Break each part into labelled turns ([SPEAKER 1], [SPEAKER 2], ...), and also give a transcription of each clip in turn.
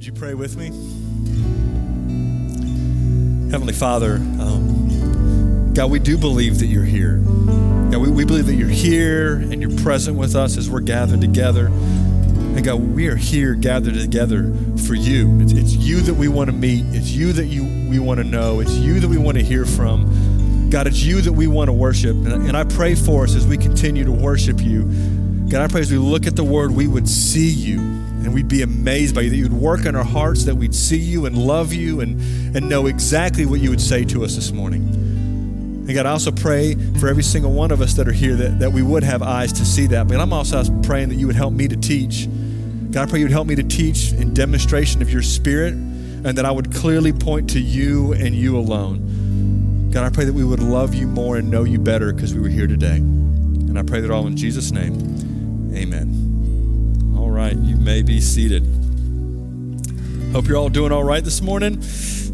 [SPEAKER 1] Would you pray with me? Heavenly Father, um, God, we do believe that you're here. God, we, we believe that you're here and you're present with us as we're gathered together. And God, we are here gathered together for you. It's, it's you that we want to meet. It's you that you we want to know. It's you that we want to hear from. God, it's you that we want to worship. And, and I pray for us as we continue to worship you. God, I pray as we look at the word, we would see you and we'd be amazed by you, that you'd work in our hearts, that we'd see you and love you and, and know exactly what you would say to us this morning. And God, I also pray for every single one of us that are here that, that we would have eyes to see that. But I'm also praying that you would help me to teach. God, I pray you would help me to teach in demonstration of your spirit and that I would clearly point to you and you alone. God, I pray that we would love you more and know you better because we were here today. And I pray that all in Jesus' name. Amen. Right, you may be seated. Hope you're all doing all right this morning.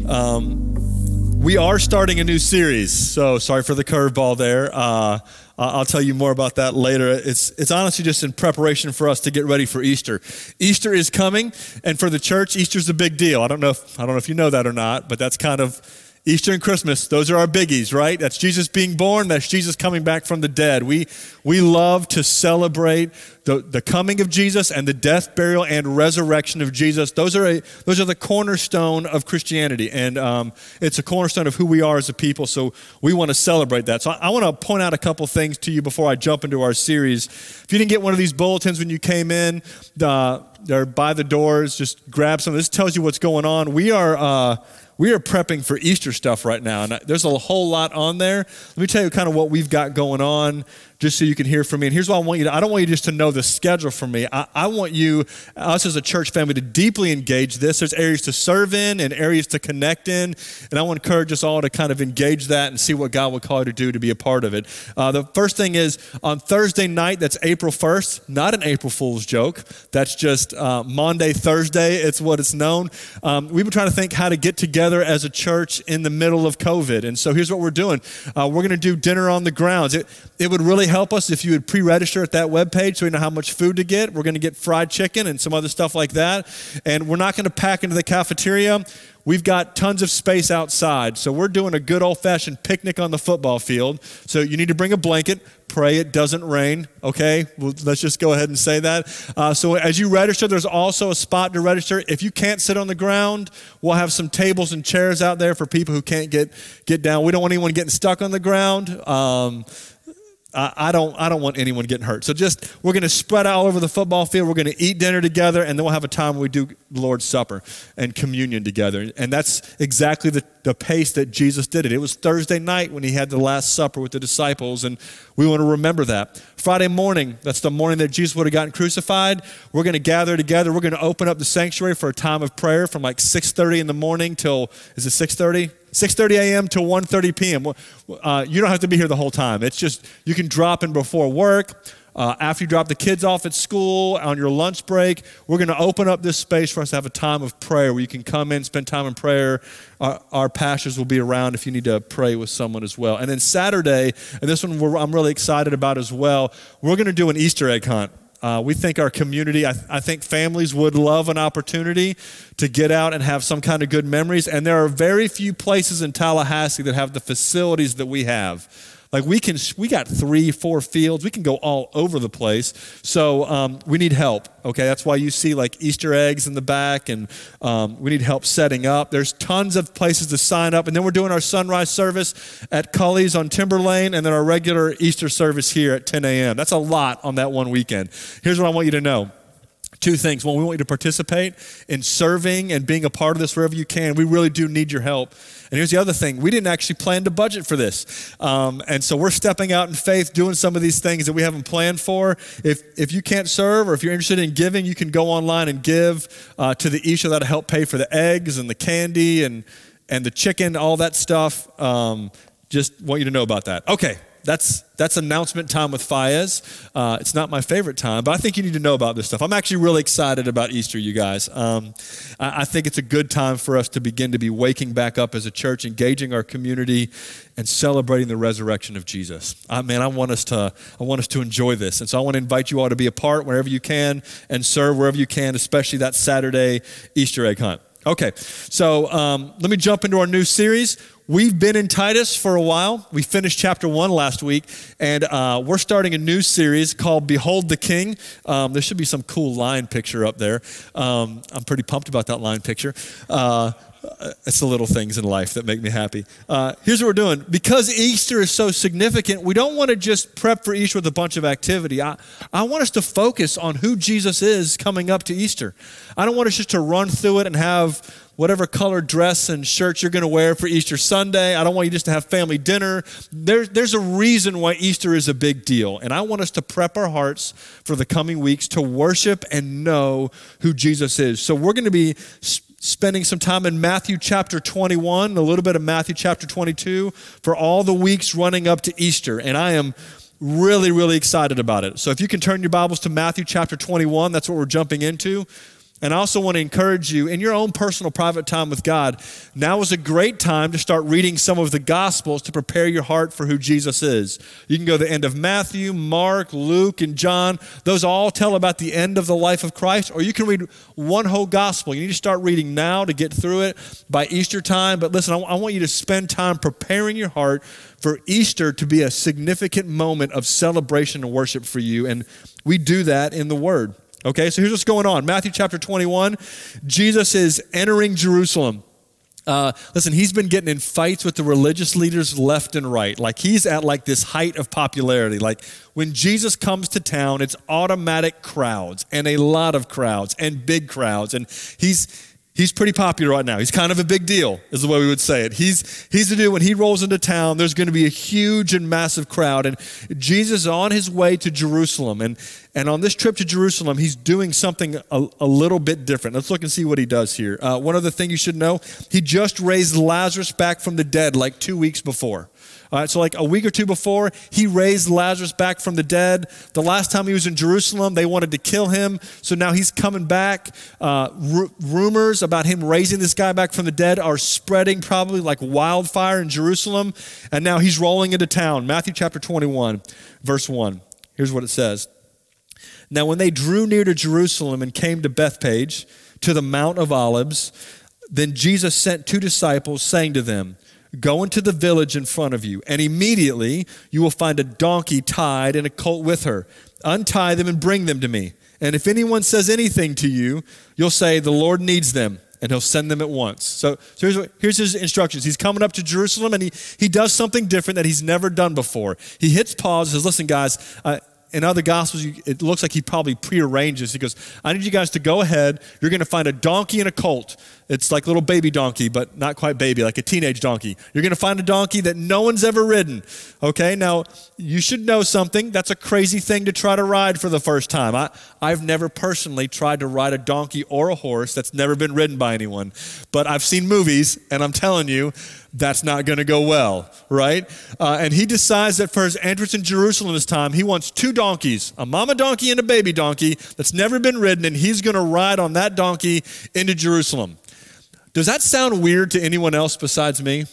[SPEAKER 1] Um, we are starting a new series, so sorry for the curveball there. Uh, I'll tell you more about that later. It's, it's honestly just in preparation for us to get ready for Easter. Easter is coming, and for the church, Easter's a big deal. I don't know if, I don't know if you know that or not, but that's kind of Easter and Christmas, those are our biggies, right? That's Jesus being born, that's Jesus coming back from the dead. We, we love to celebrate the, the coming of Jesus and the death, burial, and resurrection of Jesus. Those are, a, those are the cornerstone of Christianity, and um, it's a cornerstone of who we are as a people, so we want to celebrate that. So I, I want to point out a couple things to you before I jump into our series. If you didn't get one of these bulletins when you came in, uh, they're by the doors, just grab some. This tells you what's going on. We are. Uh, we are prepping for Easter stuff right now, and there's a whole lot on there. Let me tell you kind of what we've got going on just so you can hear from me. And here's what I want you to I don't want you just to know the schedule from me. I, I want you, us as a church family, to deeply engage this. There's areas to serve in and areas to connect in. And I want to encourage us all to kind of engage that and see what God will call you to do to be a part of it. Uh, the first thing is on Thursday night, that's April 1st, not an April Fool's joke. That's just uh, Maundy, Thursday. It's what it's known. Um, we've been trying to think how to get together as a church in the middle of COVID. And so here's what we're doing uh, we're going to do dinner on the grounds. It, it would really help us if you would pre register at that webpage so we know how much food to get. We're going to get fried chicken and some other stuff like that. And we're not going to pack into the cafeteria. We've got tons of space outside. So we're doing a good old fashioned picnic on the football field. So you need to bring a blanket. Pray it doesn't rain, okay? Well, let's just go ahead and say that. Uh, so as you register, there's also a spot to register. If you can't sit on the ground, we'll have some tables and chairs out there for people who can't get, get down. We don't want anyone getting stuck on the ground. Um, I, don't, I don't want anyone getting hurt. So just, we're going to spread out all over the football field. We're going to eat dinner together, and then we'll have a time where we do the Lord's Supper and communion together. And that's exactly the, the pace that Jesus did it. It was Thursday night when he had the Last Supper with the disciples, and we want to remember that. Friday morning, that's the morning that Jesus would have gotten crucified. We're going to gather together. We're going to open up the sanctuary for a time of prayer from like 6.30 in the morning till, is it 6.30? 6.30 a.m. to 1.30 p.m. Uh, you don't have to be here the whole time. It's just, you can drop in before work. Uh, after you drop the kids off at school, on your lunch break, we're going to open up this space for us to have a time of prayer where you can come in, spend time in prayer. Our, our pastors will be around if you need to pray with someone as well. And then Saturday, and this one I'm really excited about as well, we're going to do an Easter egg hunt. Uh, we think our community, I, I, think families would love an opportunity to get out and have some kind of good memories. And there are very few places in Tallahassee that have the facilities that we have. Like we can, we got three, four fields. We can go all over the place. So um, we need help. Okay, that's why you see like Easter eggs in the back, and um, we need help setting up. There's tons of places to sign up, and then we're doing our sunrise service at Cully's on Timber Lane, and then our regular Easter service here at 10 a.m. That's a lot on that one weekend. Here's what I want you to know. Two things. One, we want you to participate in serving and being a part of this wherever you can. We really do need your help. And here's the other thing we didn't actually plan to budget for this. Um, and so we're stepping out in faith, doing some of these things that we haven't planned for. If, if you can't serve or if you're interested in giving, you can go online and give uh, to the Isha that'll help pay for the eggs and the candy and, and the chicken, all that stuff. Um, just want you to know about that. Okay, that's that's announcement time with Fayez. Uh, it's not my favorite time, but I think you need to know about this stuff. I'm actually really excited about Easter, you guys. Um, I, I, think it's a good time for us to begin to be waking back up as a church, engaging our community, and celebrating the resurrection of Jesus. I man, I want us to I want us to enjoy this, and so I want to invite you all to be a part wherever you can and serve wherever you can, especially that Saturday Easter egg hunt. Okay, so um, let me jump into our new series. We've been in Titus for a while. We finished chapter one last week, and uh, we're starting a new series called Behold the King. Um, there should be some cool line picture up there. Um, I'm pretty pumped about that line picture. Uh, it's the little things in life that make me happy. Uh, here's what we're doing. Because Easter is so significant, we don't want to just prep for Easter with a bunch of activity. I, I want us to focus on who Jesus is coming up to Easter. I don't want us just to run through it and have whatever color dress and shirt you're going to wear for Easter Sunday. I don't want you just to have family dinner. There, there's a reason why Easter is a big deal. And I want us to prep our hearts for the coming weeks to worship and know who Jesus is. So we're going to be spending some time in Matthew chapter 21, a little bit of Matthew chapter 22 for all the weeks running up to Easter. And I am really, really excited about it. So if you can turn your Bibles to Matthew chapter 21, that's what we're jumping into. And I also want to encourage you in your own personal private time with God. Now is a great time to start reading some of the Gospels to prepare your heart for who Jesus is. You can go to the end of Matthew, Mark, Luke, and John. Those all tell about the end of the life of Christ. Or you can read one whole Gospel. You need to start reading now to get through it by Easter time. But listen, I want you to spend time preparing your heart for Easter to be a significant moment of celebration and worship for you. And we do that in the Word. Okay, so here's what's going on. Matthew chapter 21, Jesus is entering Jerusalem. Uh, listen, he's been getting in fights with the religious leaders left and right. Like he's at like this height of popularity. Like when Jesus comes to town, it's automatic crowds and a lot of crowds and big crowds. And he's he's pretty popular right now. He's kind of a big deal, is the way we would say it. He's, he's the dude, when he rolls into town, there's going to be a huge and massive crowd. And Jesus is on his way to Jerusalem. And, and on this trip to Jerusalem, he's doing something a, a little bit different. Let's look and see what he does here. Uh, one other thing you should know he just raised Lazarus back from the dead like two weeks before. All right, so like a week or two before, he raised Lazarus back from the dead. The last time he was in Jerusalem, they wanted to kill him. So now he's coming back. Uh, r- rumors about him raising this guy back from the dead are spreading probably like wildfire in Jerusalem. And now he's rolling into town. Matthew chapter 21, verse 1. Here's what it says. Now, when they drew near to Jerusalem and came to Bethphage, to the Mount of Olives, then Jesus sent two disciples, saying to them, Go into the village in front of you, and immediately you will find a donkey tied and a colt with her. Untie them and bring them to me. And if anyone says anything to you, you'll say, The Lord needs them, and he'll send them at once. So, so here's, what, here's his instructions. He's coming up to Jerusalem, and he, he does something different that he's never done before. He hits pause and says, Listen, guys, in other gospels, it looks like he probably prearranges. He goes, I need you guys to go ahead. You're going to find a donkey and a colt. It's like a little baby donkey, but not quite baby, like a teenage donkey. You're going to find a donkey that no one's ever ridden. Okay, now you should know something. That's a crazy thing to try to ride for the first time. I, I've never personally tried to ride a donkey or a horse that's never been ridden by anyone, but I've seen movies, and I'm telling you, that's not going to go well, right? Uh, and he decides that for his entrance in Jerusalem this time, he wants two donkeys, a mama donkey and a baby donkey that's never been ridden, and he's going to ride on that donkey into Jerusalem. Does that sound weird to anyone else besides me?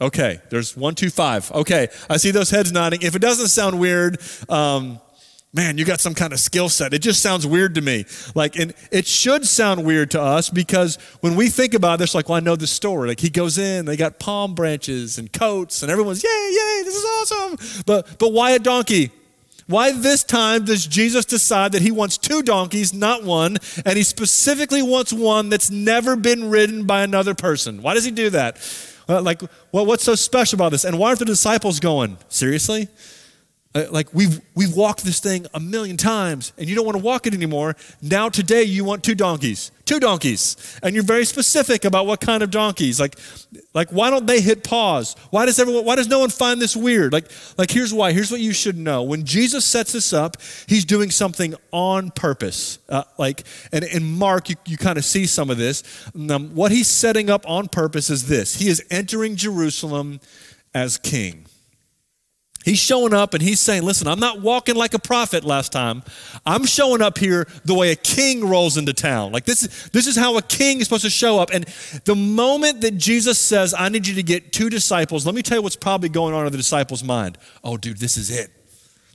[SPEAKER 1] Okay, there's one, two, five. Okay, I see those heads nodding. If it doesn't sound weird, um, man, you got some kind of skill set. It just sounds weird to me. Like, and it should sound weird to us because when we think about this, like, well, I know the story. Like, he goes in, they got palm branches and coats, and everyone's, yay, yay, this is awesome. But, but why a donkey? Why this time does Jesus decide that he wants two donkeys, not one, and he specifically wants one that's never been ridden by another person? Why does he do that? Like, well, what's so special about this? And why aren't the disciples going, seriously? Uh, like we've we've walked this thing a million times and you don't want to walk it anymore. Now today you want two donkeys two donkeys. And you're very specific about what kind of donkeys. Like like why don't they hit pause? Why does everyone why does no one find this weird? Like like here's why. Here's what you should know. When jesus sets this up he's doing something on purpose. Uh, like and in mark you, you kind of see some of this. Um, what he's setting up on purpose is this. He is entering jerusalem as king He's showing up and he's saying, Listen, I'm not walking like a prophet last time. I'm showing up here the way a king rolls into town. Like this, this is how a king is supposed to show up. And the moment that Jesus says, I need you to get two disciples, let me tell you what's probably going on in the disciples' mind. Oh, dude, this is it.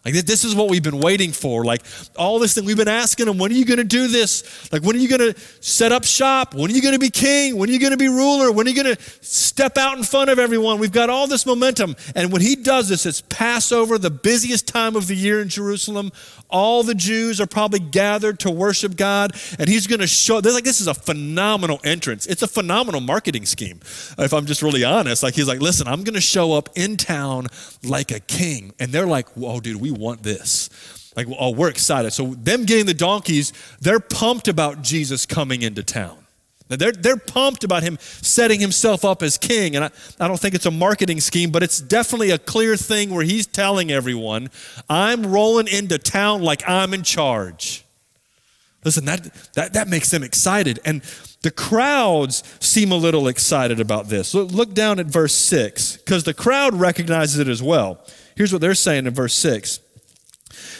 [SPEAKER 1] Like, this is what we've been waiting for. Like, all this thing we've been asking him, when are you going to do this? Like, when are you going to set up shop? When are you going to be king? When are you going to be ruler? When are you going to step out in front of everyone? We've got all this momentum. And when he does this, it's Passover, the busiest time of the year in Jerusalem. All the Jews are probably gathered to worship God. And he's going to show, they're like, this is a phenomenal entrance. It's a phenomenal marketing scheme, if I'm just really honest. Like, he's like, listen, I'm going to show up in town like a king. And they're like, whoa, dude, we want this. Like, oh, we're excited. So, them getting the donkeys, they're pumped about Jesus coming into town. They're, they're pumped about him setting himself up as king. And I, I don't think it's a marketing scheme, but it's definitely a clear thing where he's telling everyone, I'm rolling into town like I'm in charge. Listen, that, that, that makes them excited. And the crowds seem a little excited about this. Look, look down at verse 6, because the crowd recognizes it as well. Here's what they're saying in verse 6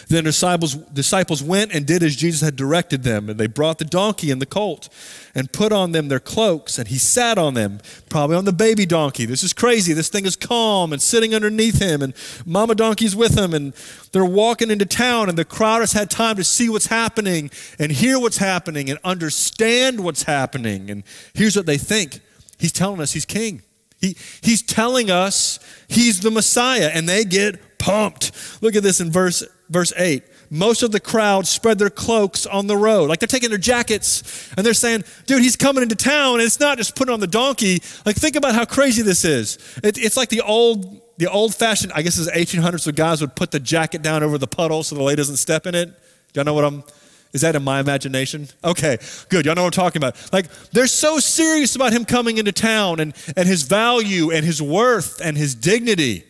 [SPEAKER 1] then disciples, disciples went and did as Jesus had directed them, and they brought the donkey and the colt and put on them their cloaks, and he sat on them, probably on the baby donkey. This is crazy. This thing is calm and sitting underneath him, and mama donkey's with him, and they're walking into town, and the crowd has had time to see what's happening and hear what's happening and understand what's happening. And here's what they think He's telling us he's king. He, he's telling us he's the Messiah, and they get pumped. Look at this in verse verse 8 most of the crowd spread their cloaks on the road. Like they're taking their jackets and they're saying, dude, he's coming into town. And it's not just putting on the donkey. Like, think about how crazy this is. It, it's like the old, the old fashioned, I guess it's 1800s, so guys would put the jacket down over the puddle so the lady doesn't step in it. Y'all know what I'm, is that in my imagination? Okay, good. Y'all know what I'm talking about. Like, they're so serious about him coming into town and, and his value and his worth and his dignity.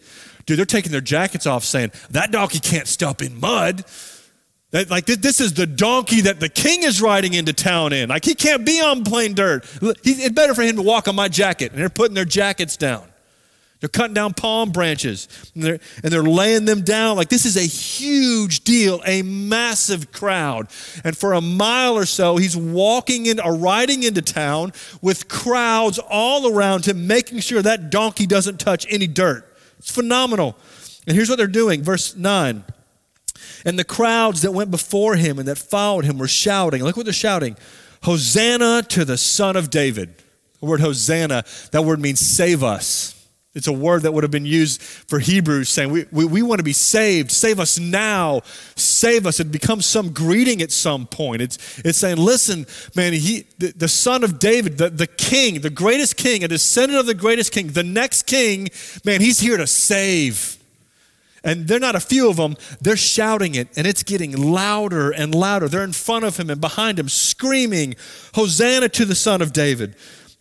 [SPEAKER 1] Dude, they're taking their jackets off saying, that donkey can't step in mud. That, like, this is the donkey that the king is riding into town in. Like, he can't be on plain dirt. it's better for him to walk on my jacket. And they're putting their jackets down. They're cutting down palm branches and they're, and they're laying them down. Like, this is a huge deal, a massive crowd. And for a mile or so, he's walking in, or riding into town with crowds all around him, making sure that donkey doesn't touch any dirt. It's phenomenal. And here's what they're doing, verse 9. And the crowds that went before him and that followed him were shouting. Look what they're shouting Hosanna to the Son of David. The word Hosanna, that word means save us. It's a word that would have been used for Hebrews saying, we, we, we, want to be saved. Save us now. Save us. It becomes some greeting at some point. It's, it's saying, listen, man, he, the, the son of David, the, the king, the greatest king, a descendant of the greatest king, the next king, man, he's here to save. And they're not a few of them, they're shouting it, and it's getting louder and louder. They're in front of him and behind him, screaming, Hosanna to the son of David.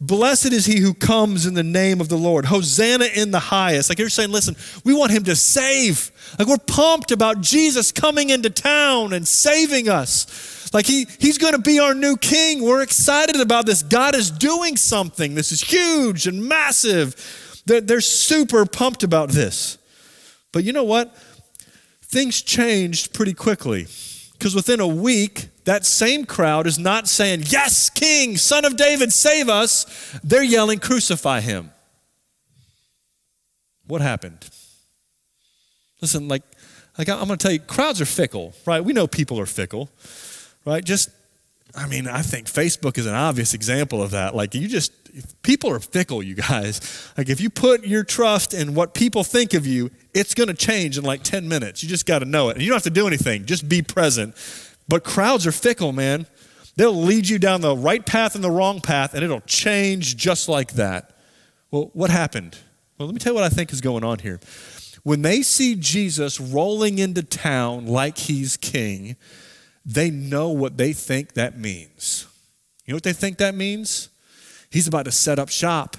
[SPEAKER 1] Blessed is he who comes in the name of the Lord. Hosanna in the highest. Like you're saying, listen, we want him to save. Like we're pumped about Jesus coming into town and saving us. Like he, he's going to be our new king. We're excited about this. God is doing something. This is huge and massive. They're, they're super pumped about this. But you know what? Things changed pretty quickly. Because within a week, that same crowd is not saying, Yes, King, Son of David, save us. They're yelling, Crucify him. What happened? Listen, like, like I'm going to tell you, crowds are fickle, right? We know people are fickle, right? Just, I mean, I think Facebook is an obvious example of that. Like, you just, people are fickle, you guys. Like, if you put your trust in what people think of you, it's going to change in like 10 minutes. You just got to know it. And you don't have to do anything, just be present but crowds are fickle, man. They'll lead you down the right path and the wrong path, and it'll change just like that. Well, what happened? Well, let me tell you what I think is going on here. When they see Jesus rolling into town like he's king, they know what they think that means. You know what they think that means? He's about to set up shop.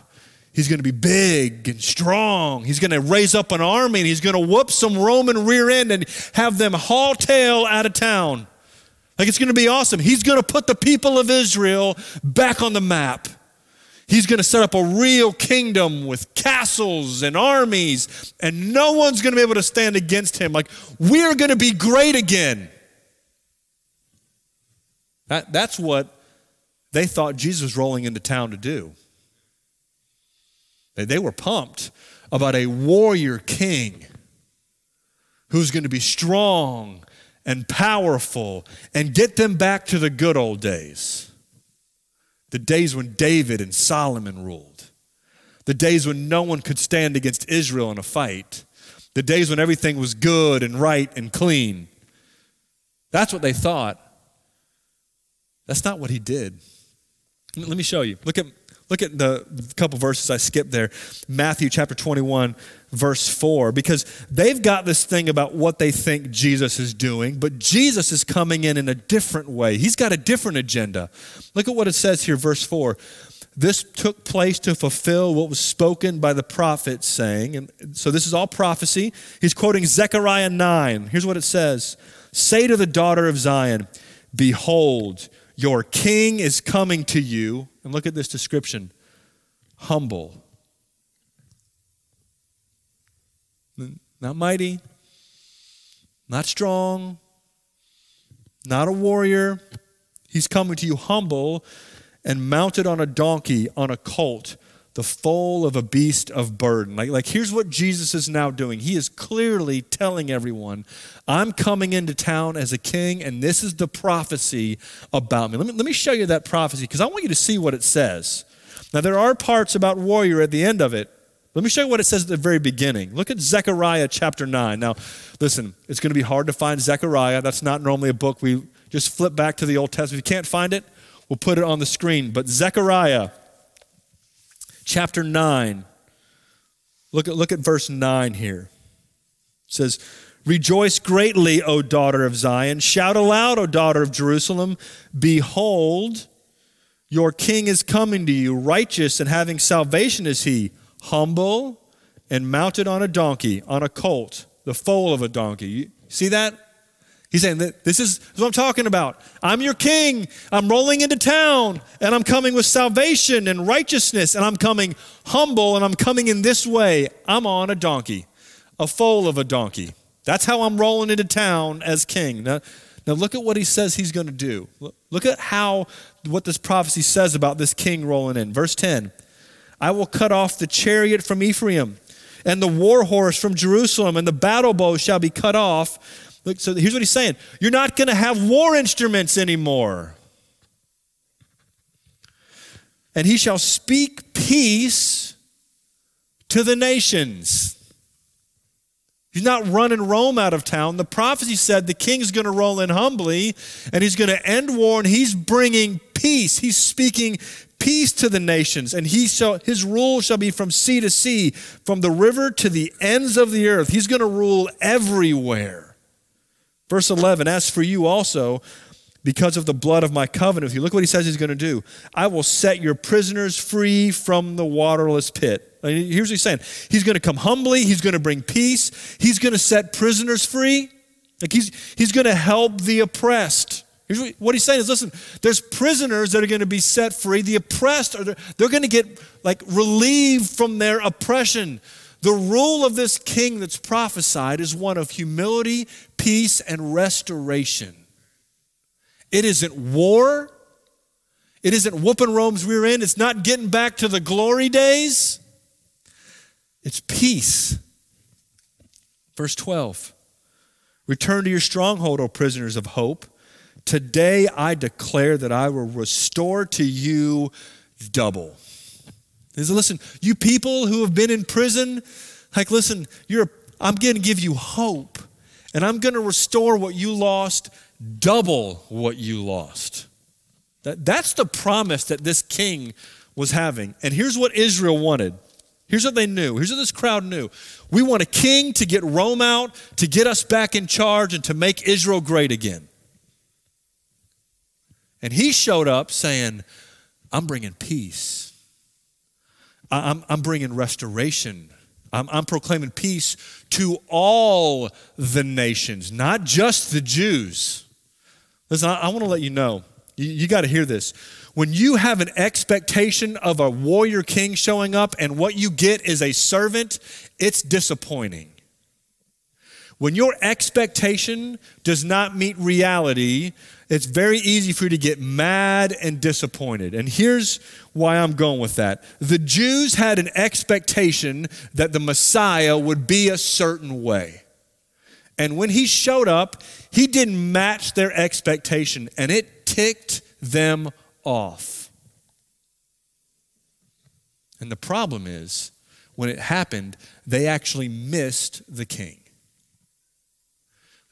[SPEAKER 1] He's going to be big and strong. He's going to raise up an army and he's going to whoop some Roman rear end and have them haul tail out of town. Like it's going to be awesome. He's going to put the people of Israel back on the map. He's going to set up a real kingdom with castles and armies, and no one's going to be able to stand against him. Like, we're going to be great again. That, that's what they thought Jesus was rolling into town to do. They, they were pumped about a warrior king who's going to be strong and powerful and get them back to the good old days. The days when David and Solomon ruled. The days when no one could stand against Israel in a fight. The days when everything was good and right and clean. That's what they thought. That's not what he did. Let me show you. Look at Look at the couple verses I skipped there. Matthew chapter 21, verse 4, because they've got this thing about what they think Jesus is doing, but Jesus is coming in in a different way. He's got a different agenda. Look at what it says here, verse 4. This took place to fulfill what was spoken by the prophets, saying, and so this is all prophecy. He's quoting Zechariah 9. Here's what it says Say to the daughter of Zion, Behold, your king is coming to you. And look at this description. Humble, not mighty, not strong, not a warrior. He's coming to you humble and mounted on a donkey, on a colt the foal of a beast of burden. Like, like here's what Jesus is now doing. He is clearly telling everyone, I'm coming into town as a king, and this is the prophecy about me. Let me, let me show you that prophecy because I want you to see what it says. Now, there are parts about warrior at the end of it. Let me show you what it says at the very beginning. Look at Zechariah chapter 9. Now, listen, it's going to be hard to find Zechariah. That's not normally a book. We just flip back to the Old Testament. If you can't find it, we'll put it on the screen. But Zechariah chapter 9. Look at, look at verse 9 here. It says, Rejoice greatly, O daughter of Zion. Shout aloud, O daughter of Jerusalem. Behold, your king is coming to you. Righteous and having salvation is he, humble and mounted on a donkey, on a colt, the foal of a donkey. You see that? He's saying that this is what I'm talking about. I'm your king. I'm rolling into town and I'm coming with salvation and righteousness and I'm coming humble and I'm coming in this way. I'm on a donkey, a foal of a donkey. That's how I'm rolling into town as king. Now, now look at what he says he's going to do. Look at how what this prophecy says about this king rolling in. Verse 10. I will cut off the chariot from Ephraim and the war horse from Jerusalem and the battle bow shall be cut off Look, so here's what he's saying You're not going to have war instruments anymore. And he shall speak peace to the nations. He's not running Rome out of town. The prophecy said the king's going to roll in humbly and he's going to end war and he's bringing peace. He's speaking peace to the nations and he shall, his rule shall be from sea to sea, from the river to the ends of the earth. He's going to rule everywhere. Verse 11, as for you also, because of the blood of my covenant with you, look what he says he's going to do. I will set your prisoners free from the waterless pit. Here's what he's saying He's going to come humbly, he's going to bring peace, he's going to set prisoners free. Like he's, he's going to help the oppressed. Here's what, he's saying is listen, there's prisoners that are going to be set free. The oppressed, are they're going to get like relieved from their oppression. The rule of this king that's prophesied is one of humility, peace, and restoration. It isn't war. It isn't whooping Rome's rear end. It's not getting back to the glory days. It's peace. Verse 12 Return to your stronghold, O prisoners of hope. Today I declare that I will restore to you double. Is listen, you people who have been in prison, like listen, you're I'm going to give you hope and I'm going to restore what you lost, double what you lost. That, that's the promise that this king was having. And here's what Israel wanted. Here's what they knew. Here's what this crowd knew. We want a king to get Rome out, to get us back in charge, and to make Israel great again. And he showed up saying, I'm bringing peace. I'm, I'm bringing restoration. I'm, I'm proclaiming peace to all the nations, not just the Jews. Listen, I, I want to let you know You, you got to hear this. When you have an expectation of a warrior king showing up and what you get is a servant, it's disappointing. When your expectation does not meet reality, it's very easy for you to get mad and disappointed. And here's why I'm going with that. The Jews had an expectation that the Messiah would be a certain way. And when he showed up, he didn't match their expectation, and it ticked them off. And the problem is, when it happened, they actually missed the king.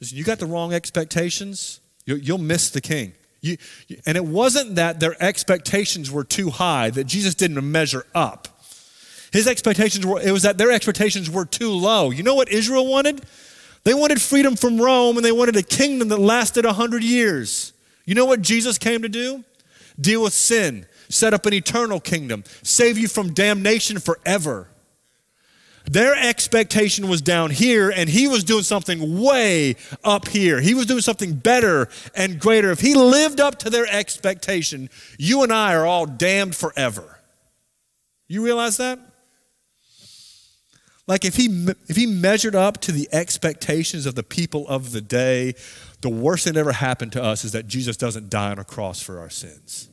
[SPEAKER 1] Listen, you got the wrong expectations, you'll miss the king. You, and it wasn't that their expectations were too high, that Jesus didn't measure up. His expectations were, it was that their expectations were too low. You know what Israel wanted? They wanted freedom from Rome and they wanted a kingdom that lasted 100 years. You know what Jesus came to do? Deal with sin, set up an eternal kingdom, save you from damnation forever. Their expectation was down here, and he was doing something way up here. He was doing something better and greater. If he lived up to their expectation, you and I are all damned forever. You realize that? Like if he if he measured up to the expectations of the people of the day, the worst that ever happened to us is that Jesus doesn't die on a cross for our sins.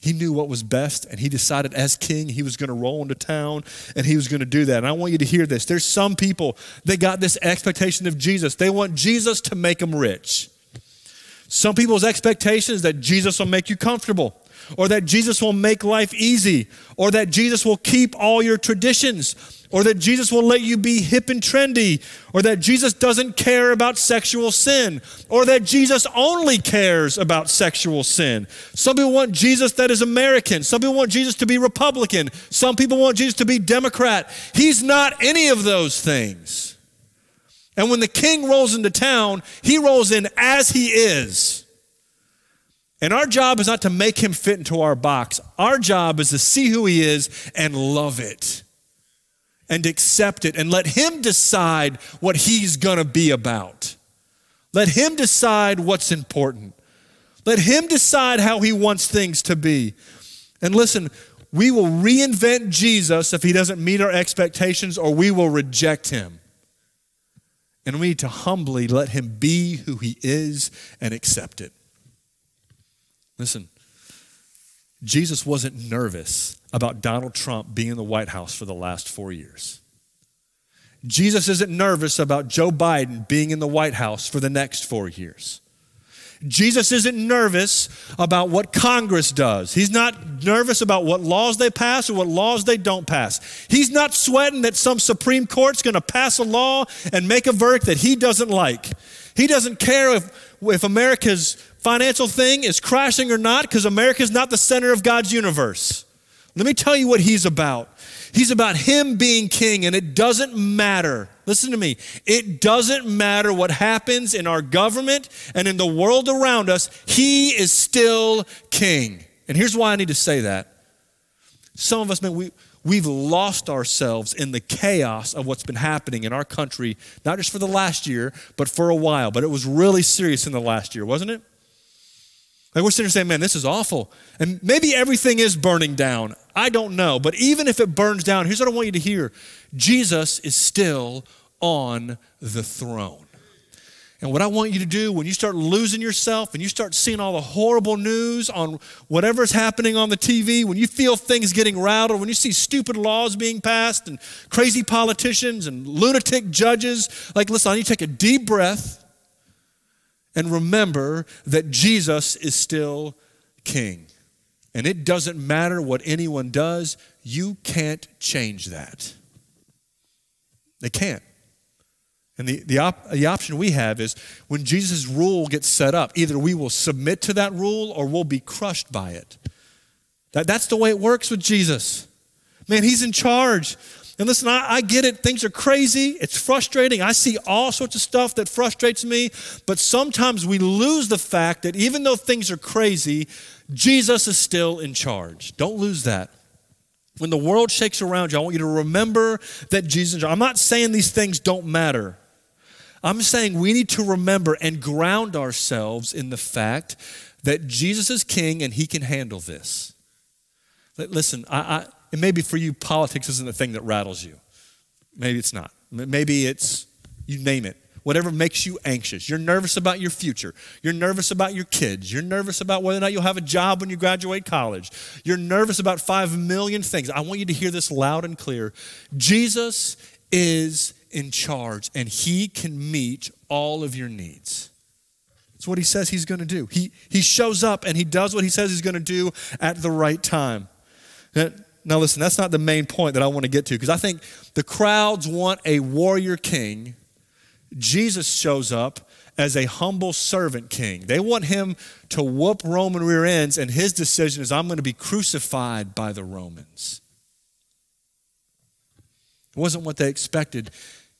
[SPEAKER 1] He knew what was best, and he decided as king he was going to roll into town and he was going to do that. And I want you to hear this. There's some people, they got this expectation of Jesus. They want Jesus to make them rich. Some people's expectation is that Jesus will make you comfortable, or that Jesus will make life easy, or that Jesus will keep all your traditions or that Jesus will let you be hip and trendy, or that Jesus doesn't care about sexual sin, or that Jesus only cares about sexual sin. Some people want Jesus that is American. Some people want Jesus to be Republican. Some people want Jesus to be Democrat. He's not any of those things. And when the king rolls into town, he rolls in as he is. And our job is not to make him fit into our box. Our job is to see who he is and love it and accept it and let Him decide what He's gonna be about. Let Him decide what's important. Let Him decide how He wants things to be. And listen, we will reinvent Jesus if He doesn't meet our expectations, or we will reject Him. And we need to humbly let Him be who He is and accept it. Listen, Jesus wasn't nervous about Donald Trump being in the White House for the last four years. Jesus isn't nervous about Joe Biden being in the White House for the next four years. Jesus isn't nervous about what Congress does. He's not nervous about what laws they pass or what laws they don't pass. He's not sweating that some Supreme Court's going to pass a law and make a verdict that he doesn't like. He doesn't care if, if America's financial thing is crashing or not because America's not the center of God's universe. Let me tell you what he's about. He's about him being king, and it doesn't matter. Listen to me. It doesn't matter what happens in our government and in the world around us, he is still king. And here's why I need to say that. Some of us, man, we, we've lost ourselves in the chaos of what's been happening in our country, not just for the last year, but for a while. But it was really serious in the last year, wasn't it? Like we're sitting here saying, man, this is awful. And maybe everything is burning down. I don't know. But even if it burns down, here's what I want you to hear Jesus is still on the throne. And what I want you to do when you start losing yourself and you start seeing all the horrible news on whatever's happening on the TV, when you feel things getting rattled, when you see stupid laws being passed and crazy politicians and lunatic judges, like, listen, I need to take a deep breath and remember that Jesus is still king. And it doesn't matter what anyone does, you can't change that. They can't. And the, the, op- the option we have is when Jesus' rule gets set up, either we will submit to that rule or we'll be crushed by it. That, that's the way it works with Jesus. Man, he's in charge. And listen, I, I, get it. Things are crazy. It's frustrating. I see all sorts of stuff that frustrates me. But sometimes we lose the fact that even though things are crazy, Jesus is still in charge. Don't lose that. When the world shakes around you, I want you to remember that Jesus. I'm not saying these things don't matter. I'm saying we need to remember and ground ourselves in the fact that Jesus is king and he can handle this. Listen, I, I, and maybe for you, politics isn't the thing that rattles you. Maybe it's not. Maybe it's, you name it, whatever makes you anxious. You're nervous about your future. You're nervous about your kids. You're nervous about whether or not you'll have a job when you graduate college. You're nervous about five million things. I want you to hear this loud and clear. Jesus is in charge and he can meet all of your needs. That's what he says he's going to do. He, he shows up and he does what he says he's going to do at the right time. Now, listen, that's not the main point that I want to get to because I think the crowds want a warrior king. Jesus shows up as a humble servant king. They want him to whoop Roman rear ends, and his decision is I'm going to be crucified by the Romans. It wasn't what they expected,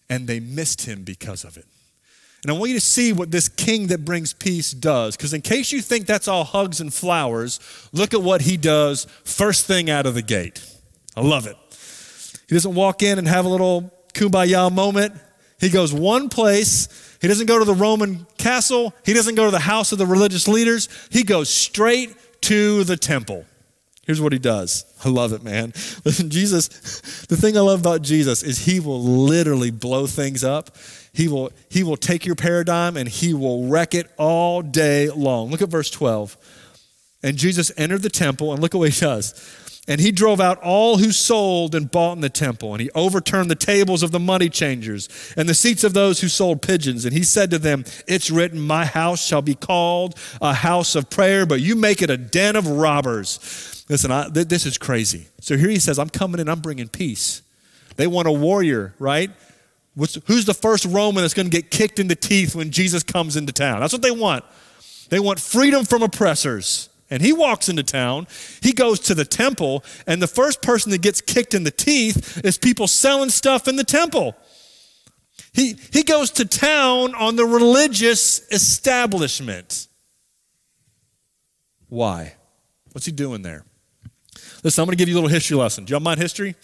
[SPEAKER 1] and they missed him because of it. And I want you to see what this king that brings peace does. Because in case you think that's all hugs and flowers, look at what he does first thing out of the gate. I love it. He doesn't walk in and have a little kumbaya moment. He goes one place. He doesn't go to the Roman castle. He doesn't go to the house of the religious leaders. He goes straight to the temple. Here's what he does. I love it, man. Listen, Jesus, the thing I love about Jesus is he will literally blow things up he will, he will take your paradigm and he will wreck it all day long. Look at verse 12. And Jesus entered the temple, and look at what he does. And he drove out all who sold and bought in the temple, and he overturned the tables of the money changers and the seats of those who sold pigeons. And he said to them, It's written, My house shall be called a house of prayer, but you make it a den of robbers. Listen, I, th- this is crazy. So here he says, I'm coming and I'm bringing peace. They want a warrior, right? Who's the first Roman that's going to get kicked in the teeth when Jesus comes into town? That's what they want. They want freedom from oppressors. And he walks into town, he goes to the temple, and the first person that gets kicked in the teeth is people selling stuff in the temple. He, he goes to town on the religious establishment. Why? What's he doing there? Listen, I'm going to give you a little history lesson. Do y'all mind history?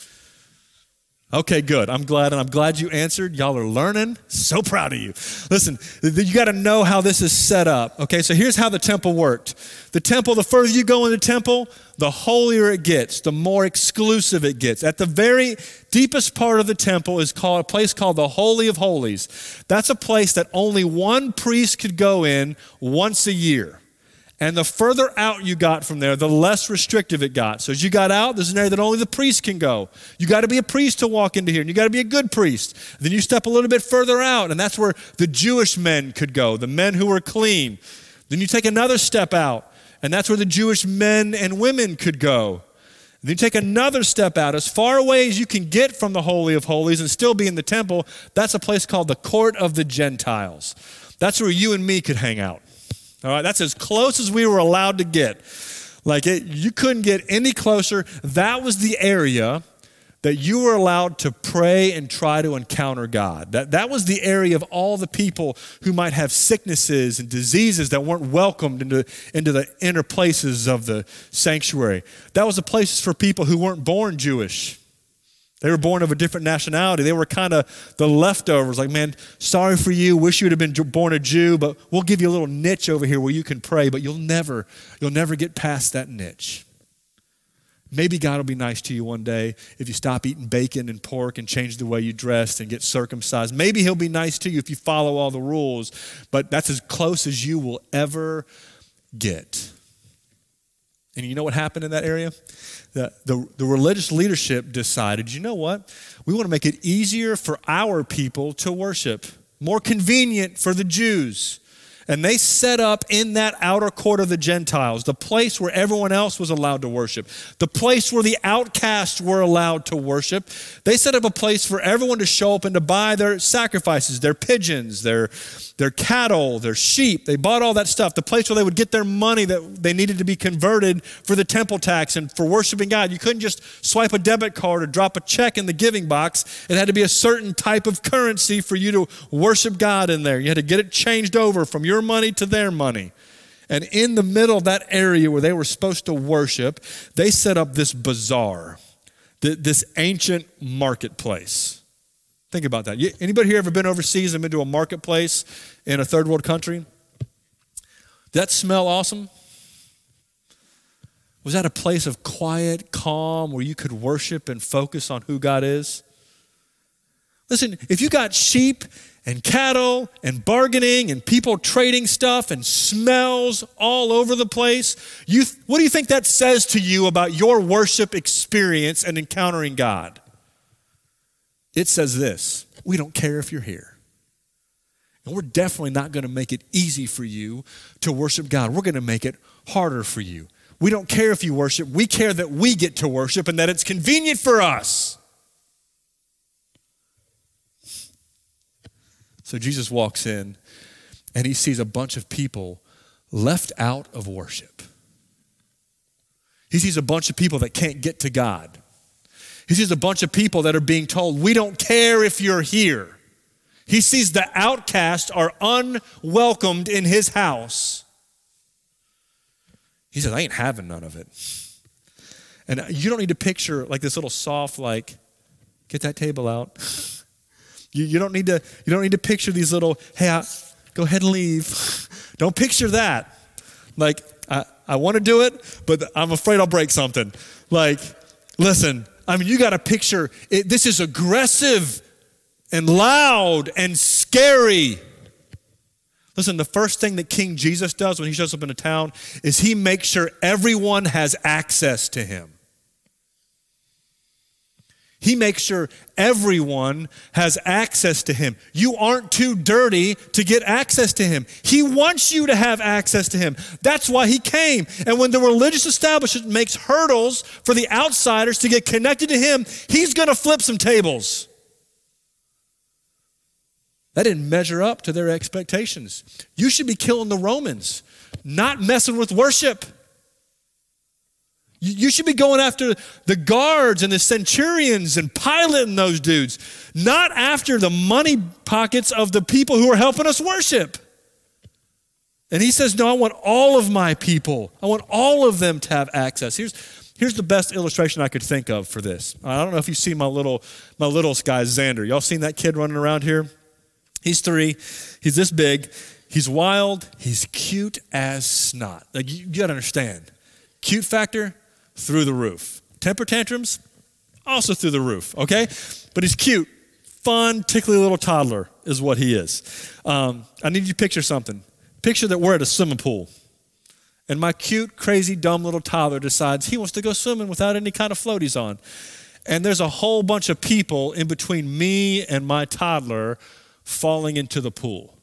[SPEAKER 1] Okay, good. I'm glad, and I'm glad you answered. Y'all are learning. So proud of you. Listen, you got to know how this is set up. Okay, so here's how the temple worked. The temple, the further you go in the temple, the holier it gets, the more exclusive it gets. At the very deepest part of the temple is called a place called the Holy of Holies. That's a place that only one priest could go in once a year. And the further out you got from there, the less restrictive it got. So as you got out, there's an area that only the priest can go. You got to be a priest to walk into here, and you got to be a good priest. Then you step a little bit further out, and that's where the Jewish men could go, the men who were clean. Then you take another step out, and that's where the Jewish men and women could go. Then you take another step out, as far away as you can get from the Holy of Holies and still be in the temple. That's a place called the Court of the Gentiles. That's where you and me could hang out. All right, that's as close as we were allowed to get. Like it, you couldn't get any closer. That was the area that you were allowed to pray and try to encounter God. That, that was the area of all the people who might have sicknesses and diseases that weren't welcomed into, into the inner places of the sanctuary. That was the places for people who weren't born Jewish. They were born of a different nationality. They were kind of the leftovers. Like, man, sorry for you. Wish you would have been born a Jew, but we'll give you a little niche over here where you can pray, but you'll never, you'll never get past that niche. Maybe God will be nice to you one day if you stop eating bacon and pork and change the way you dress and get circumcised. Maybe He'll be nice to you if you follow all the rules, but that's as close as you will ever get. And you know what happened in that area? The, the, the, religious leadership decided, you know what? We want to make it easier for our people to worship, more convenient for the Jews. And they set up in that outer court of the Gentiles, the place where everyone else was allowed to worship, the place where the outcasts were allowed to worship. They set up a place for everyone to show up and to buy their sacrifices, their pigeons, their, their cattle, their sheep. They bought all that stuff, the place where they would get their money that they needed to be converted for the temple tax and for worshiping God. You couldn't just swipe a debit card or drop a check in the giving box. It had to be a certain type of currency for you to worship God in there. You had to get it changed over from your your money to their money. And in the middle of that area where they were supposed to worship, they set up this bazaar, this ancient marketplace. Think about that. Anybody here ever been overseas and been to a marketplace in a third world country? That smell awesome? Was that a place of quiet, calm, where you could worship and focus on who God is? Listen, if you got sheep and cattle and bargaining and people trading stuff and smells all over the place, you, what do you think that says to you about your worship experience and encountering God? It says this we don't care if you're here. And we're definitely not going to make it easy for you to worship God. We're going to make it harder for you. We don't care if you worship. We care that we get to worship and that it's convenient for us. So Jesus walks in and he sees a bunch of people left out of worship. He sees a bunch of people that can't get to God. He sees a bunch of people that are being told, We don't care if you're here. He sees the outcast are unwelcomed in his house. He says, I ain't having none of it. And you don't need to picture like this little soft, like, get that table out. You, you, don't need to, you don't need to picture these little, hey, I, go ahead and leave. don't picture that. Like, I, I want to do it, but I'm afraid I'll break something. Like, listen, I mean, you got to picture it, this is aggressive and loud and scary. Listen, the first thing that King Jesus does when he shows up in a town is he makes sure everyone has access to him. He makes sure everyone has access to him. You aren't too dirty to get access to him. He wants you to have access to him. That's why he came. And when the religious establishment makes hurdles for the outsiders to get connected to him, he's going to flip some tables. That didn't measure up to their expectations. You should be killing the Romans, not messing with worship. You should be going after the guards and the centurions and piloting those dudes, not after the money pockets of the people who are helping us worship. And he says, No, I want all of my people. I want all of them to have access. Here's, here's the best illustration I could think of for this. I don't know if you see my little my little guy, Xander. Y'all seen that kid running around here? He's three. He's this big. He's wild. He's cute as snot. Like you, you gotta understand. Cute factor, through the roof. Temper tantrums, also through the roof, okay? But he's cute, fun, tickly little toddler is what he is. Um, I need you to picture something. Picture that we're at a swimming pool, and my cute, crazy, dumb little toddler decides he wants to go swimming without any kind of floaties on. And there's a whole bunch of people in between me and my toddler falling into the pool.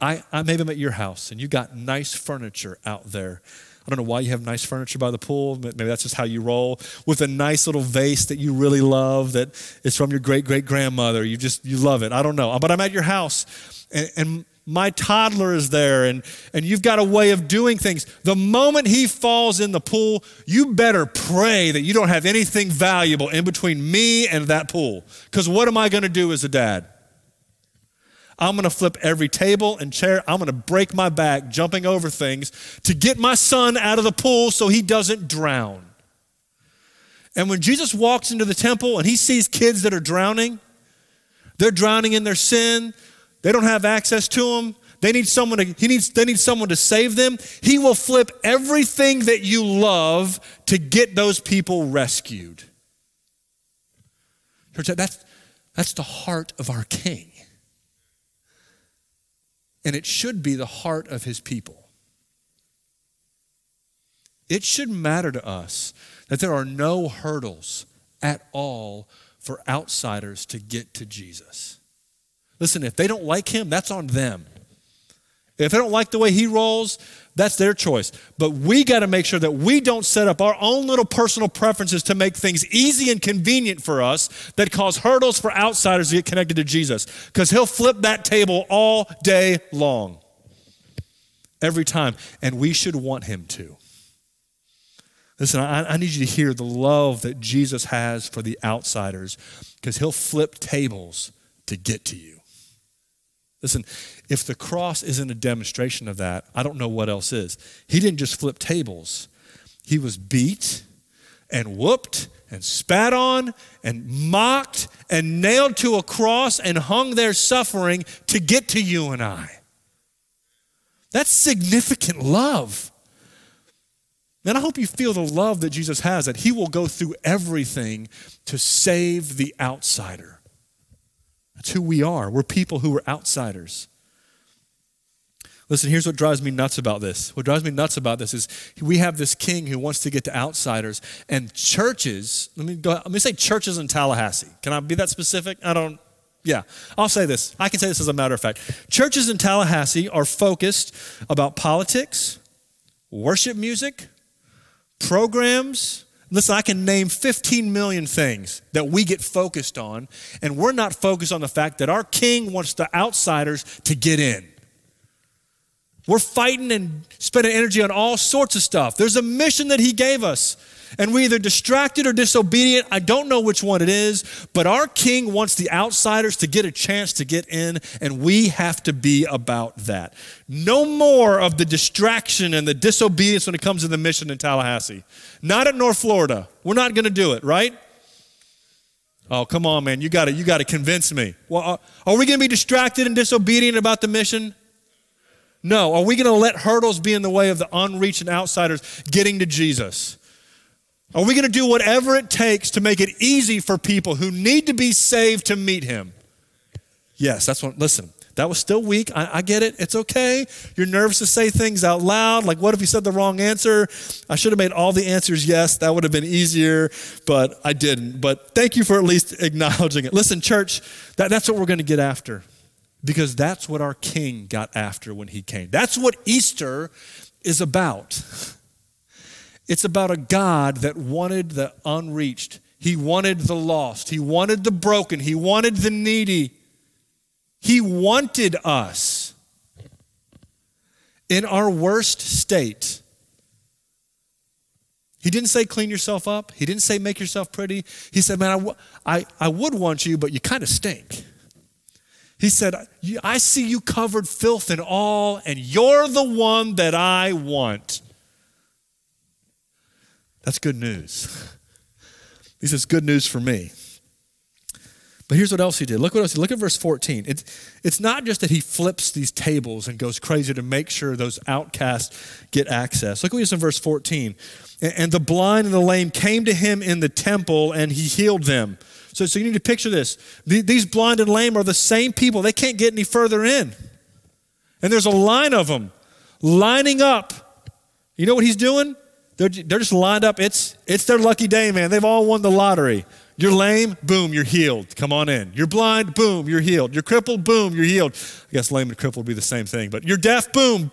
[SPEAKER 1] I, I maybe I'm at your house and you got nice furniture out there I don't know why you have nice furniture by the pool. Maybe that's just how you roll. With a nice little vase that you really love that is from your great great grandmother. You just, you love it. I don't know. But I'm at your house and, and my toddler is there and, and you've got a way of doing things. The moment he falls in the pool, you better pray that you don't have anything valuable in between me and that pool. Because what am I going to do as a dad? I'm going to flip every table and chair. I'm going to break my back jumping over things to get my son out of the pool so he doesn't drown. And when Jesus walks into the temple and he sees kids that are drowning, they're drowning in their sin. They don't have access to him. They need someone to, he needs, they need someone to save them. He will flip everything that you love to get those people rescued. Church, that's, that's the heart of our King and it should be the heart of his people. It should matter to us that there are no hurdles at all for outsiders to get to Jesus. Listen, if they don't like him, that's on them. If they don't like the way he rolls, that's their choice. But we got to make sure that we don't set up our own little personal preferences to make things easy and convenient for us that cause hurdles for outsiders to get connected to Jesus. Because he'll flip that table all day long. Every time. And we should want him to. Listen, I, I need you to hear the love that Jesus has for the outsiders because he'll flip tables to get to you. Listen, if the cross isn't a demonstration of that, I don't know what else is. He didn't just flip tables, he was beat and whooped and spat on and mocked and nailed to a cross and hung there suffering to get to you and I. That's significant love. And I hope you feel the love that Jesus has, that he will go through everything to save the outsider. That's who we are. We're people who are outsiders. Listen, here's what drives me nuts about this. What drives me nuts about this is we have this king who wants to get to outsiders, and churches, let me go, let me say churches in Tallahassee. Can I be that specific? I don't, yeah, I'll say this. I can say this as a matter of fact. Churches in Tallahassee are focused about politics, worship music, programs. Listen, I can name 15 million things that we get focused on, and we're not focused on the fact that our king wants the outsiders to get in. We're fighting and spending energy on all sorts of stuff. There's a mission that He gave us, and we're either distracted or disobedient. I don't know which one it is, but our King wants the outsiders to get a chance to get in, and we have to be about that. No more of the distraction and the disobedience when it comes to the mission in Tallahassee. Not at North Florida. We're not going to do it, right? Oh, come on, man. You got to you got to convince me. Well, uh, are we going to be distracted and disobedient about the mission? No. Are we going to let hurdles be in the way of the unreached and outsiders getting to Jesus? Are we going to do whatever it takes to make it easy for people who need to be saved to meet him? Yes, that's what, listen, that was still weak. I, I, get it. It's okay. You're nervous to say things out loud. Like, what if you said the wrong answer? I should have made all the answers yes. That would have been easier, but I didn't. But thank you for at least acknowledging it. Listen, church, that, that's what we're going to get after because that's what our king got after when he came. That's what Easter is about. It's about a God that wanted the unreached, he wanted the lost, he wanted the broken, he wanted the needy. He wanted us in our worst state. He didn't say clean yourself up. He didn't say make yourself pretty. He said, man, I, w- I, I would want you, but you kind of stink. He said, I see you covered filth and all, and you're the one that I want. That's good news. He says, good news for me. But here's what else he did. Look what else. Look at verse 14. It's, it's not just that he flips these tables and goes crazy to make sure those outcasts get access. Look what he says in verse 14. And the blind and the lame came to him in the temple, and he healed them. So, so you need to picture this. These blind and lame are the same people. They can't get any further in. And there's a line of them lining up. You know what he's doing? They're, they're just lined up. It's, it's their lucky day, man. They've all won the lottery. You're lame, boom, you're healed. Come on in. You're blind, boom, you're healed. You're crippled, boom, you're healed. I guess lame and crippled would be the same thing, but you're deaf, boom,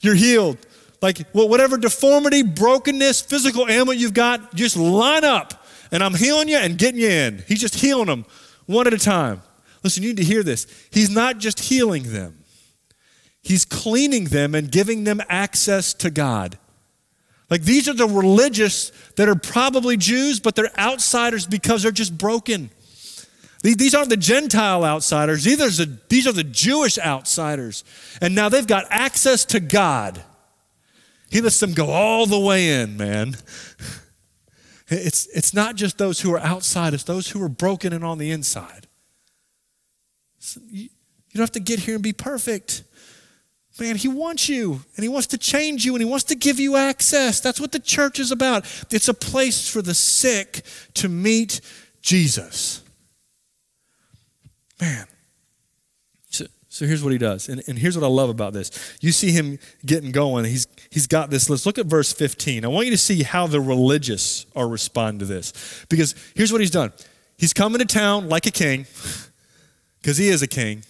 [SPEAKER 1] you're healed. Like whatever deformity, brokenness, physical ailment you've got, just line up and I'm healing you and getting you in. He's just healing them one at a time. Listen, you need to hear this. He's not just healing them, He's cleaning them and giving them access to God. Like these are the religious that are probably Jews, but they're outsiders because they're just broken. These aren't the Gentile outsiders, these are the, Jewish outsiders. And now they've got access to God. He lets them go all the way in, man. It's, it's not just those who are outside, it's those who are broken and on the inside. You don't have to get here and be perfect. Man, he wants you and he wants to change you and he wants to give you access. That's what the church is about. It's a place for the sick to meet Jesus. Man, so here's what he does. And, and here's what I love about this. You see him getting going. He's, he's got this list. Look at verse 15. I want you to see how the religious are responding to this. Because here's what he's done he's coming to town like a king, because he is a king.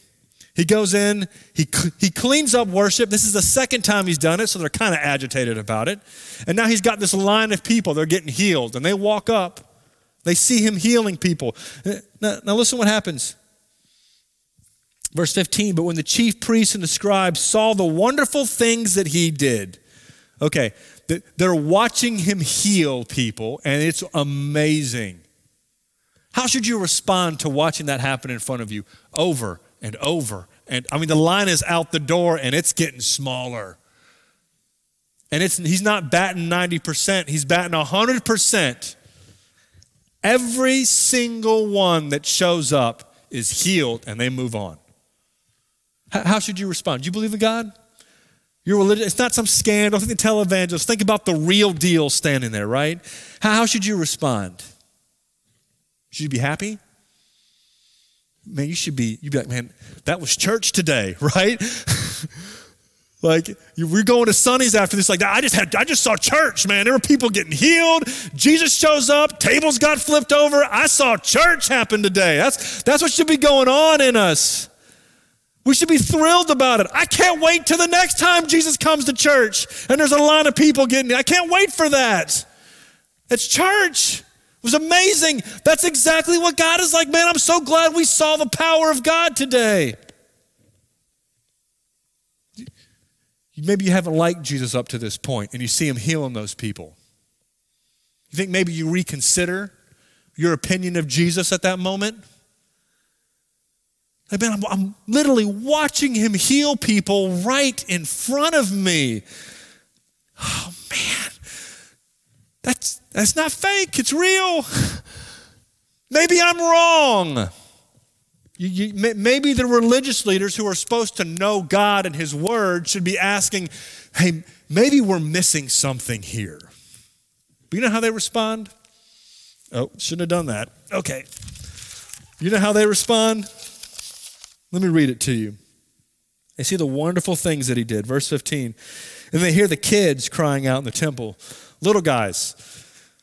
[SPEAKER 1] He goes in, he, he cleans up worship. This is the second time he's done it, so they're kind of agitated about it. And now he's got this line of people. They're getting healed, and they walk up. They see him healing people. Eh, now, now listen what happens. Verse 15, but when the chief priests and the scribes saw the wonderful things that he did, okay, they're watching him heal people, and it's amazing. How should you respond to watching that happen in front of you over and over? And I mean, the line is out the door and it's getting smaller. And it's, he's not batting 90%, he's batting 100%. Every single one that shows up is healed and they move on. How should you respond? Do you believe in God? Your religion, it's not some scandal. Think the televangelist. Think about the real deal standing there, right? How should you respond? Should you be happy? Man, you should be, you'd be like, man, that was church today, right? like we're going to Sonny's after this. Like I just had, I just saw church, man. There were people getting healed. Jesus shows up. Tables got flipped over. I saw church happen today. That's that's what should be going on in us. We should be thrilled about it. I can't wait till the next time Jesus comes to church and there's a line of people getting. I can't wait for that. It's church. It was amazing. That's exactly what God is like. Man, I'm so glad we saw the power of God today. Maybe you haven't liked Jesus up to this point and you see him healing those people. You think maybe you reconsider your opinion of Jesus at that moment? Like, man, I'm, I'm literally watching him heal people right in front of me. Oh, man. That's, that's not fake, it's real. Maybe I'm wrong. You, you, maybe the religious leaders who are supposed to know God and His Word should be asking, hey, maybe we're missing something here. But you know how they respond? Oh, shouldn't have done that. Okay. You know how they respond? Let me read it to you. They see the wonderful things that he did. Verse 15. And they hear the kids crying out in the temple. Little guys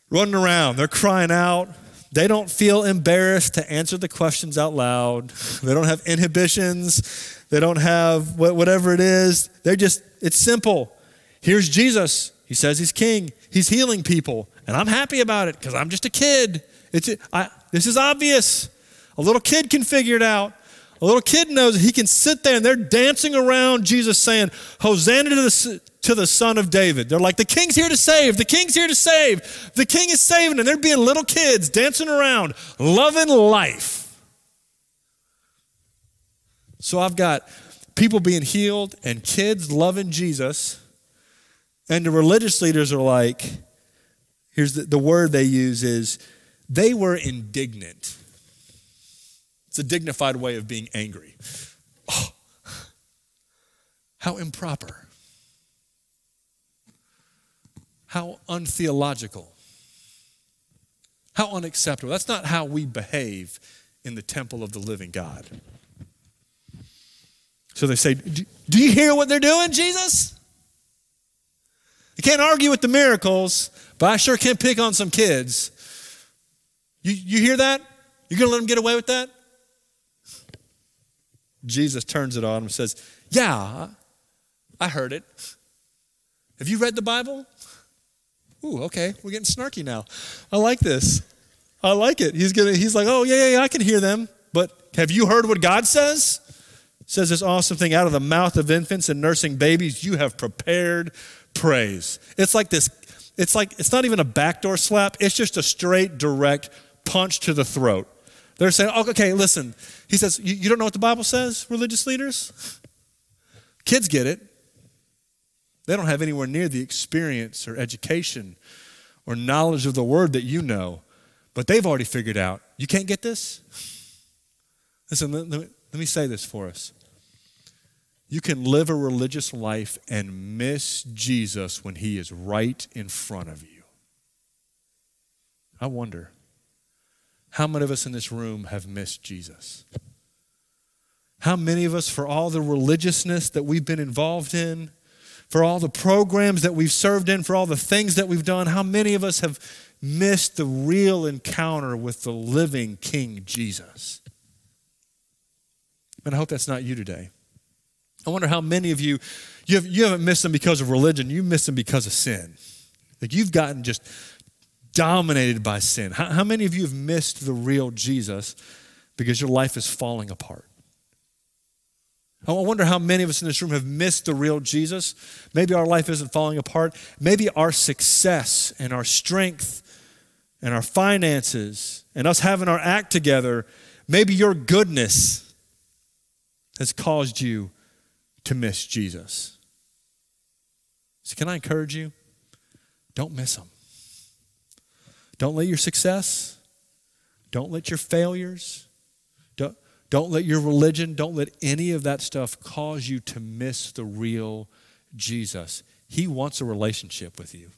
[SPEAKER 1] running around. They're crying out. They don't feel embarrassed to answer the questions out loud. They don't have inhibitions. They don't have whatever it is. They're just, it's simple. Here's Jesus. He says he's king. He's healing people. And I'm happy about it because I'm just a kid. It's, I, this is obvious. A little kid can figure it out. A little kid knows he can sit there and they're dancing around Jesus saying, Hosanna to the, to the Son of David. They're like, the king's here to save, the king's here to save, the king is saving. And they're being little kids dancing around, loving life. So I've got people being healed and kids loving Jesus. And the religious leaders are like, here's the, the word they use is they were indignant. It's a dignified way of being angry. Oh, how improper. How untheological. How unacceptable. That's not how we behave in the temple of the living God. So they say, Do you hear what they're doing, Jesus? You can't argue with the miracles, but I sure can pick on some kids. You, you hear that? You're going to let them get away with that? Jesus turns it on and says, Yeah, I heard it. Have you read the Bible? Ooh, okay, we're getting snarky now. I like this. I like it. He's gonna. He's like, oh yeah, yeah, yeah, I can hear them. But have you heard what God says? Says this awesome thing out of the mouth of infants and nursing babies, you have prepared praise. It's like this. It's like it's not even a backdoor slap. It's just a straight, direct punch to the throat. They're saying, oh, okay, listen. He says, you don't know what the Bible says, religious leaders? Kids get it. They don't have anywhere near the experience or education or knowledge of the word that you know, but they've already figured out you can't get this? Listen, let, let, me, say this for us. You can live a religious life and miss Jesus when he is right in front of you. I wonder how many of us in this room have missed Jesus? How many of us, for all the religiousness that we've been involved in, for all the programs that we've served in, for all the things that we've done, how many of us have missed the real encounter with the living King Jesus? And I hope that's not you today. I wonder how many of you, you, have, you haven't missed them because of religion, you missed them because of sin. Like you've gotten just dominated by sin. How, how many of you have missed the real Jesus because your life is falling apart? I wonder how many of us in this room have missed the real Jesus. Maybe our life isn't falling apart. Maybe our success and our strength and our finances and us having our act together, maybe your goodness has caused you to miss Jesus. So, can I encourage you? Don't miss him. Don't let your success, don't let your failures, don't let your religion, don't let any of that stuff cause you to miss the real Jesus, he wants a relationship with you.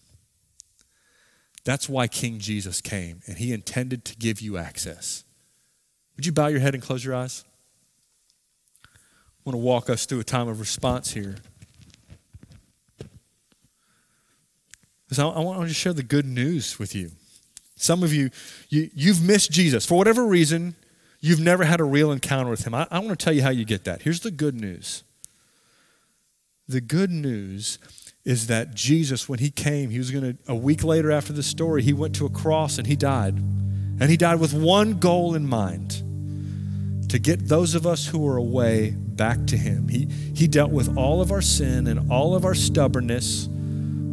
[SPEAKER 1] That's why King Jesus came, and he intended to give you access. Would you bow your head and close your eyes? I want to walk us through a time of response here. Because I, want to share the good news with you. Some of you, you, you've missed Jesus. For whatever reason, you've never had a real encounter with him. I, I want to tell you how you get that. Here's the good news. The good news is that Jesus, when he came, he was going to, a week later after the story, he went to a cross and he died. And he died with one goal in mind to get those of us who were away back to him. He, he dealt with all of our sin and all of our stubbornness,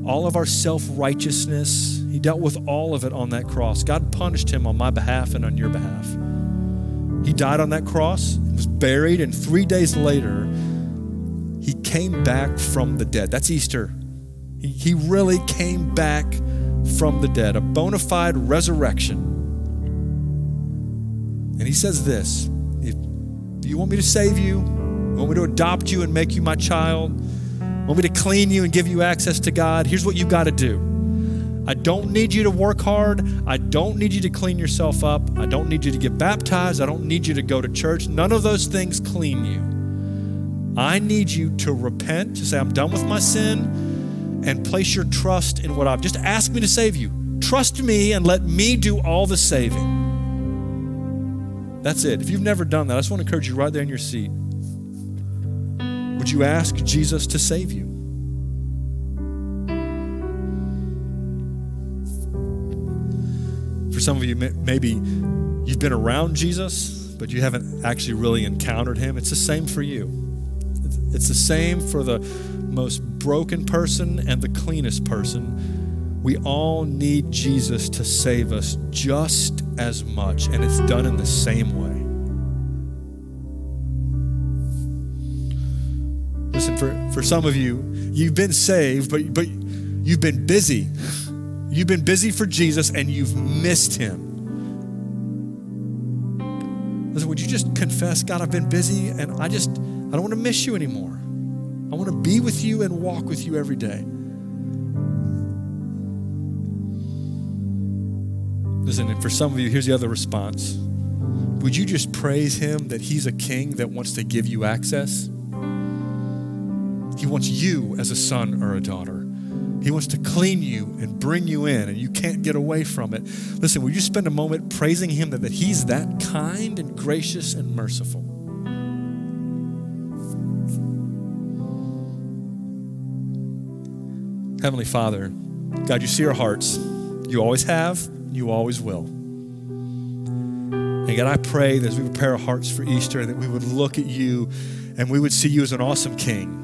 [SPEAKER 1] all of our self righteousness. He dealt with all of it on that cross. God punished him on my behalf and on your behalf. He died on that cross, was buried, and three days later, he came back from the dead. That's Easter. He, really came back from the dead, a bona fide resurrection. And he says this if you want me to save you, want me to adopt you and make you my child, want me to clean you and give you access to God, here's what you've got to do. I don't need you to work hard. I don't need you to clean yourself up. I don't need you to get baptized. I don't need you to go to church. None of those things clean you. I need you to repent, to say, I'm done with my sin, and place your trust in what I've just asked me to save you. Trust me and let me do all the saving. That's it. If you've never done that, I just want to encourage you right there in your seat. Would you ask Jesus to save you? Some of you, maybe you've been around Jesus, but you haven't actually really encountered him. It's the same for you. It's the same for the most broken person and the cleanest person. We all need Jesus to save us just as much, and it's done in the same way. Listen, for, for some of you, you've been saved, but, but you've been busy. You've been busy for Jesus and you've missed him. Listen, would you just confess, God, I've been busy and I just, I don't want to miss you anymore. I want to be with you and walk with you every day. Listen, and for some of you, here's the other response. Would you just praise him that he's a king that wants to give you access? He wants you as a son or a daughter. He wants to clean you and bring you in, and you can't get away from it. Listen, will you spend a moment praising Him that, that He's that kind and gracious and merciful? Heavenly Father, God, you see our hearts. You always have, you always will. And God, I pray that as we prepare our hearts for Easter, that we would look at you and we would see you as an awesome King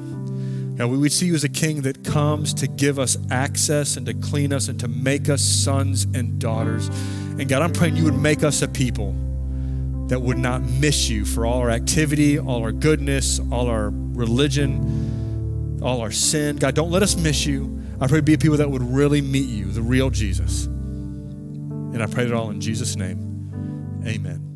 [SPEAKER 1] and we would see you as a king that comes to give us access and to clean us and to make us sons and daughters. And God, I'm praying you would make us a people that would not miss you for all our activity, all our goodness, all our religion, all our sin. God, don't let us miss you. I pray to be a people that would really meet you, the real Jesus. And I pray it all in Jesus' name. Amen.